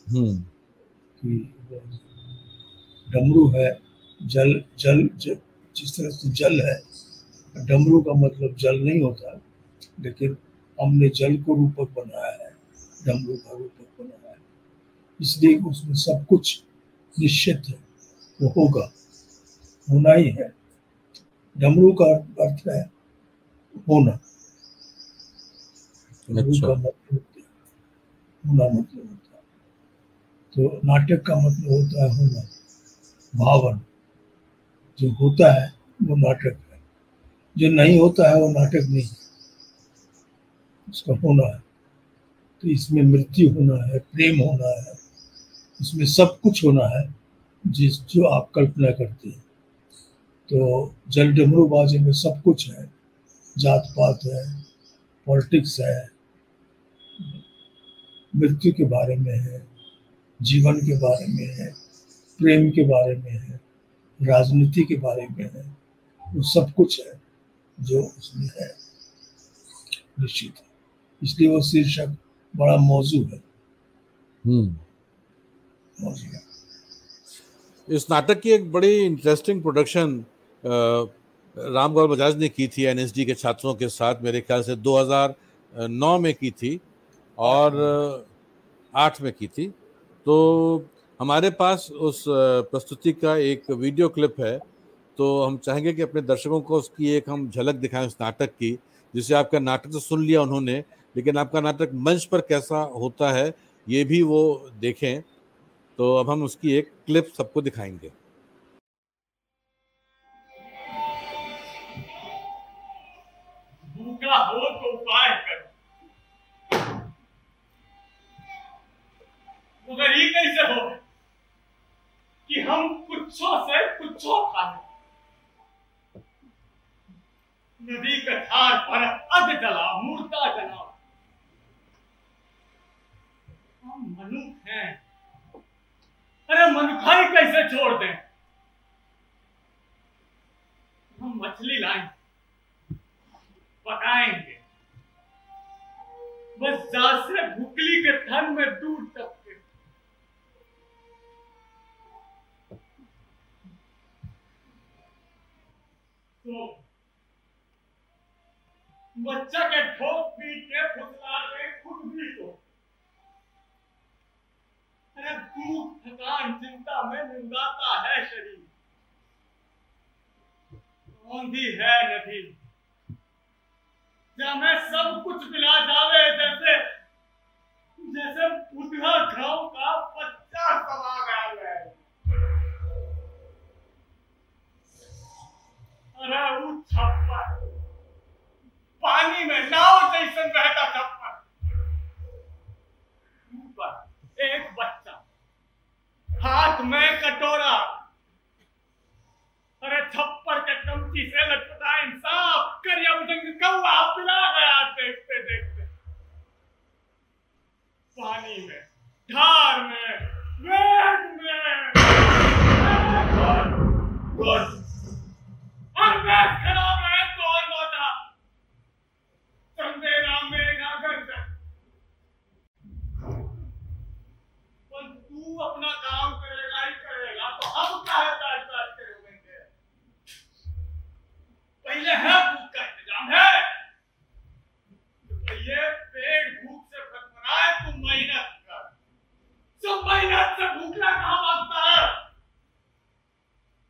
Speaker 2: हम्म।
Speaker 3: कि डमरू है जल जल जिस तरह से जल है डमरू का मतलब जल नहीं होता लेकिन हमने जल को रूपक बनाया है डमरू का रूपक बनाया है। इसलिए उसमें सब कुछ निश्चित है वो होगा होना ही है। डमरू का अर्थ है होना।
Speaker 2: अच्छा।
Speaker 3: का मतलब होना मतलब होता है। तो नाटक का मतलब होता है होना भावन जो होता है, वो नाटक है। जो नहीं होता है, वो नाटक नहीं उसका होना है। तो इसमें मृत्यु होना है, प्रेम होना है। इसमें सब कुछ होना है, जिस, जो आप कल्पना करते हैं। तो जल डमरू बाजी में सब कुछ है। जात पात है, पॉलिटिक्स है। मृत्यु के बारे में है जीवन के बारे में है प्रेम के बारे में है राजनीति के बारे में है वो सब कुछ है जो उसमें है। निश्चित है। इसलिए वो शीर्षक बड़ा मौजू है।
Speaker 2: हम्म।
Speaker 3: मौजू है।
Speaker 2: इस नाटक की एक बड़ी इंटरेस्टिंग प्रोडक्शन रामगौर बजाज ने की थी एनएसडी के छात्रों के साथ मेरे ख्याल से 2009 में की थी। और आठ में की थी। तो हमारे पास उस प्रस्तुति का एक वीडियो क्लिप है। तो हम चाहेंगे कि अपने दर्शकों को उसकी एक हम झलक दिखाएँ उस नाटक की, जिसे आपका नाटक तो सुन लिया उन्होंने, लेकिन आपका नाटक मंच पर कैसा होता है, ये भी वो देखें। तो अब हम उसकी एक क्लिप सबको दिखाएँगे।
Speaker 4: मगर ये कैसे हो, कि हम कुछो से कुछो खा नदी के धार पर अग जला, मुर्दा जला। हम मनुष्य हैं। अरे मनुखाई कैसे छोड़ दें? हम मछली लाएँ, पकाएँगे। बस जासे भुकली के थन में दूर तक तो बच्चा के ठोक पीट के फुसला के खुद भी तो अरे दुख, थकान, चिंता में निंदाता है शरीर। औंधी है नदी जहाँ मैं सब कुछ मिला जावे जैसे जैसे बुधा घाव का बच्चा सवा गया है? वो छप्पर पानी में नाव जैसन बहता छप्पर ऊपर एक बच्चा, हाथ में कटोरा। अरे छप्पर के कमची से लटपटा इंसाफ। करिया उजंग कौआ पिला गया, देखते देखते। पानी में, धार में, वेग में। गुड गुड और वेग खराब है तो और लौटा संदेरा मेघा गर्जन पर तू अपना काम करेगा ही करेगा तो हम काहे ताज ताज के रोएँगे पहले है भूख का इंतज़ाम है तो ये पेट भूख से फटफड़ाए तू मेहनत कर सब मेहनत से भूखना कहाँ माँगता है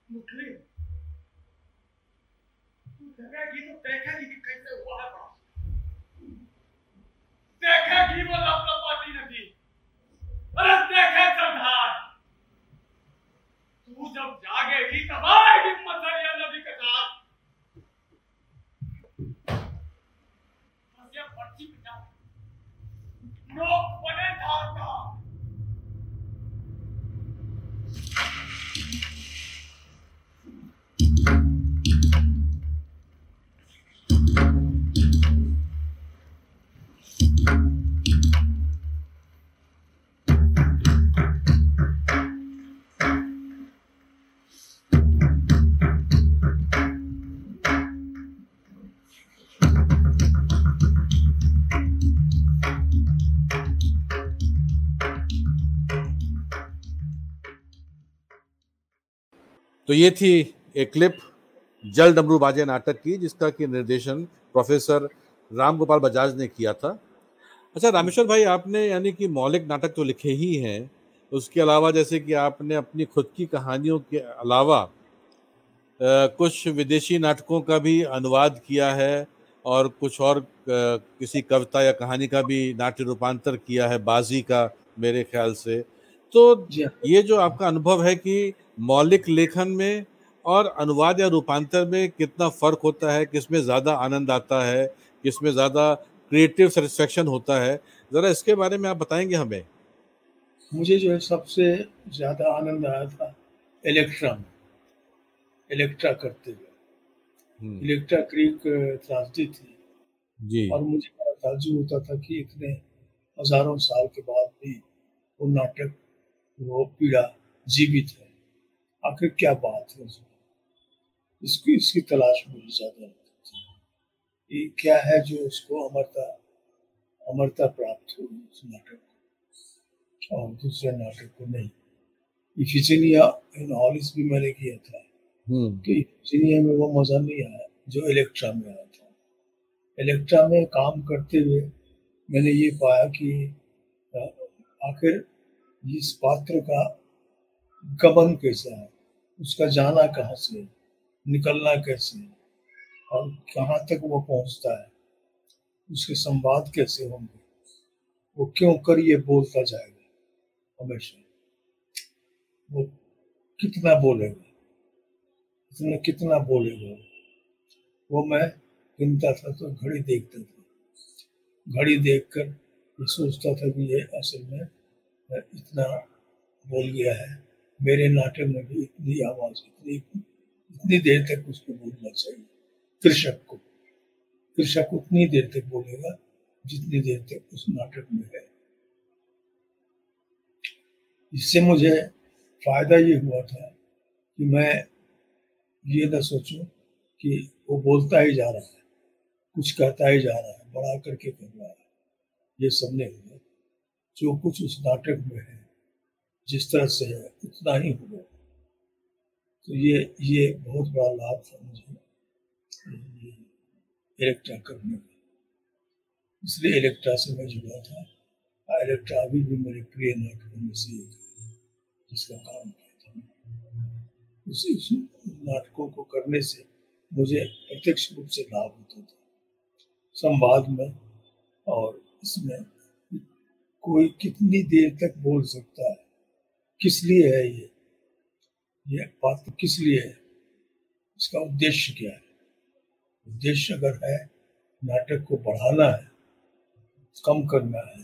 Speaker 4: मुखली तू देखेगी तो देखेगी कि कैसे हुआ है बड़ा देखेगी वो लपलपाती नदी अरे देखे संधार तू जब जागेगी हिम्मत है नदी के साथ। बस ये पर्ची पिटा लोग
Speaker 2: तो ये थी एक क्लिप जल डमरू बाजे नाटक की जिसका कि निर्देशन प्रोफेसर राम गोपाल बजाज ने किया था। अच्छा रामेश्वर भाई आपने यानी कि मौलिक नाटक तो लिखे ही हैं। उसके अलावा जैसे कि आपने अपनी खुद की कहानियों के अलावा अ, कुछ विदेशी नाटकों का भी अनुवाद किया है और कुछ और आ, किसी कविता या कहानी का भी नाट्य रूपांतर किया है बाजी का मेरे ख्याल से। तो
Speaker 3: हाँ।
Speaker 2: ये जो आपका अनुभव है कि मौलिक लेखन में और अनुवाद या रूपांतर में कितना फ़र्क होता है किसमें ज़्यादा आनंद आता है किसमें ज़्यादा क्रिएटिव सेटिस्फेक्शन होता है ज़रा इसके बारे में आप बताएँगे हमें।
Speaker 3: मुझे जो है सबसे ज़्यादा आनंद आया था इलेक्ट्रा में। इलेक्ट्रा करते हुए।
Speaker 2: हम्म,
Speaker 3: इलेक्ट्रा क्रीक त्रासदी थी।
Speaker 2: जी।
Speaker 3: और मुझे बड़ा ताजुब होता था कि इतने हज़ारों साल के बाद भी वो नाटक वो पीड़ा जीवित है। आखिर क्या बात है इसकी इसकी तलाश मुझे ज़्यादा रहती थी ये क्या है जो उसको अमरता अमरता प्राप्त हुई उस नाटक को? और दूसरे नाटक को नहीं। इफिजिनिया इन हॉलिस भी मैंने किया था।
Speaker 2: हम्म।
Speaker 3: तो इफिजिनिया में वो मज़ा नहीं आया जो इलेक्ट्रा में आया था। इलेक्ट्रा में काम करते हुए मैंने ये पाया कि आखिर इस पात्र का गमन कैसा है? उसका जाना कहाँ से, निकलना कैसे, और कहाँ तक वो पहुँचता है, उसके संवाद कैसे होंगे, वो क्यों कर ये बोलता जाएगा हमेशा। वो कितना बोलेगा इतना कितना बोलेगा वो मैं गिनता था तो घड़ी देखता था, घड़ी देखकर ये सोचता था कि ये असल में इतना बोल गया है। मेरे नाटक में भी इतनी आवाज़, इतनी इतनी देर तक उसको बोलना चाहिए। कृषक को। कृषक उतनी देर तक बोलेगा जितनी देर तक उस नाटक में है। इससे मुझे फ़ायदा ये हुआ था कि मैं ये ना सोचूं कि वो बोलता ही जा रहा है, कुछ कहता ही जा रहा है, बड़ा करके कर रहा है। ये सब नहीं हुआ जो कुछ उस नाटक में है जिस तरह से है उतना ही हुआ तो ये ये बहुत बड़ा लाभ था मुझे इलेक्ट्रा करने का इसलिए इलेक्ट्रा से मैं जुड़ा था। इलेक्ट्रा अभी भी मेरे प्रिय नाटकों में से एक जिसका काम किया था उस नाटकों को करने से मुझे प्रत्यक्ष रूप से लाभ होता था। संवाद में और इसमें कोई कितनी देर तक बोल सकता है किस लिए है ये? ये बात किस लिए है? इसका उद्देश्य क्या है? उद्देश्य अगर है, नाटक को बढ़ाना है, कम करना है,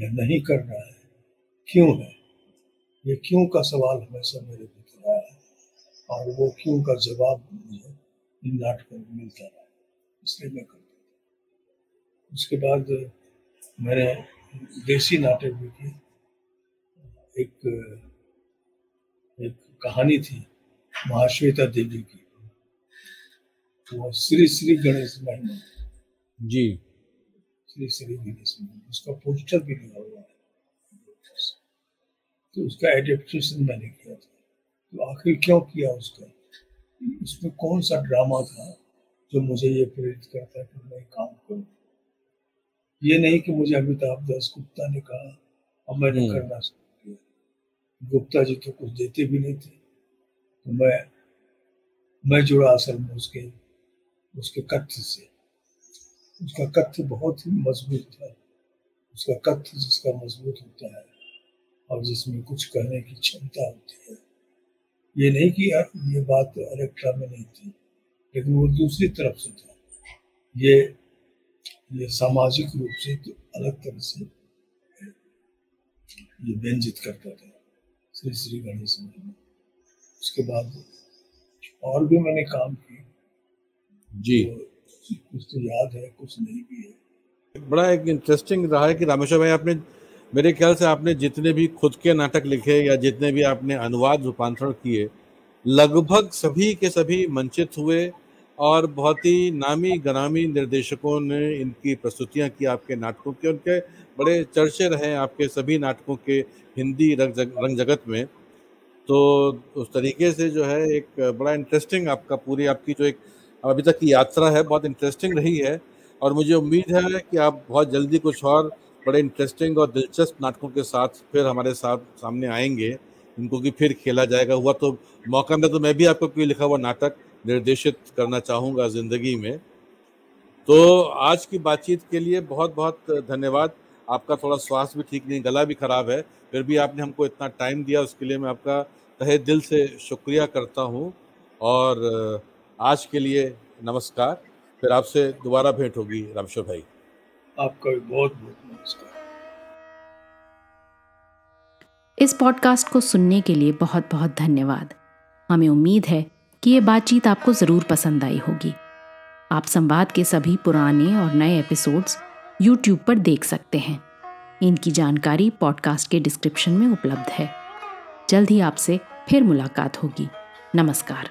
Speaker 3: या नहीं करना है, क्यों है? ये क्यों का सवाल हमेशा मेरे को रहा है, और वो क्यों का जवाब मुझे इन नाटकों में मिलता रहा इसलिए मैं करता उसके बाद मैंने देसी नाटक भी की एक एक कहानी थी महाश्वेता देवी की। वो श्री श्री गणेश महिमा
Speaker 2: जी।
Speaker 3: श्री श्री गणेश महिमा उसका पोस्टर भी लगा हुआ है। तो उसका एडेप्टेशन मैंने किया था। तो आखिर क्यों किया उसका? उसमें कौन सा ड्रामा था जो मुझे ये प्रेरित करता है कि मैं काम करूँ? ये नहीं कि मुझे अमिताभ दास गुप्ता ने कहा अब मैंने
Speaker 2: हम्म।
Speaker 3: करना शुरू गुप्ता जी तो कुछ देते भी नहीं थे। तो मैं मैं जुड़ा असल में उसके उसके कथ्य से। उसका कथ्य बहुत ही मज़बूत था। उसका कथ्य जिसका मज़बूत होता है और जिसमें कुछ कहने की क्षमता होती है। ये नहीं कि ये बात इलेक्ट्रा में नहीं थी, लेकिन वो दूसरी तरफ़ से था। ये ये सामाजिक रूप से तो अलग तरह से, ये व्यंजित करता था। श्री श्री गणेश में उसके बाद और भी मैंने काम किए।
Speaker 2: जी।
Speaker 3: तो कुछ तो याद है कुछ नहीं भी है।
Speaker 2: बड़ा एक इंटरेस्टिंग रहा है कि रामेश्वर भाई आपने मेरे ख्याल से आपने जितने भी खुद के नाटक लिखे या जितने भी आपने अनुवाद रूपांतरण किए लगभग सभी के सभी मंचित हुए और बहुत ही नामी गनामी निर्देशकों ने इनकी प्रस्तुतियाँ की आपके नाटकों के उनके बड़े चर्चे रहे आपके सभी नाटकों के हिंदी रंग जग, रंग जगत में। तो उस तरीके से जो है एक बड़ा इंटरेस्टिंग आपका पूरी आपकी जो एक अभी तक की यात्रा है बहुत इंटरेस्टिंग रही है। और मुझे उम्मीद है कि आप बहुत जल्दी कुछ और बड़े इंटरेस्टिंग और दिलचस्प नाटकों के साथ फिर हमारे साथ सामने आएँगे। इनको कि फिर खेला जाएगा। हुआ तो मौका मिला तो मैं भी आपको कोई लिखा हुआ नाटक निर्देशित करना चाहूँगा ज़िंदगी में। तो आज की बातचीत के लिए बहुत बहुत धन्यवाद। आपका थोड़ा स्वास्थ्य भी ठीक नहीं गला भी खराब है फिर भी आपने हमको इतना टाइम दिया उसके लिए मैं आपका तहे दिल से शुक्रिया करता हूँ। और आज के लिए नमस्कार। फिर आपसे दोबारा भेंट होगी रामेश्वर भाई।
Speaker 3: आपका भी बहुत बहुत नमस्कार।
Speaker 1: इस पॉडकास्ट को सुनने के लिए बहुत बहुत धन्यवाद। हमें उम्मीद है कि ये बातचीत आपको ज़रूर पसंद आई होगी। आप संवाद के सभी पुराने और नए एपिसोड्स यूट्यूब पर देख सकते हैं। इनकी जानकारी पॉडकास्ट के डिस्क्रिप्शन में उपलब्ध है। जल्द ही आपसे फिर मुलाकात होगी। नमस्कार।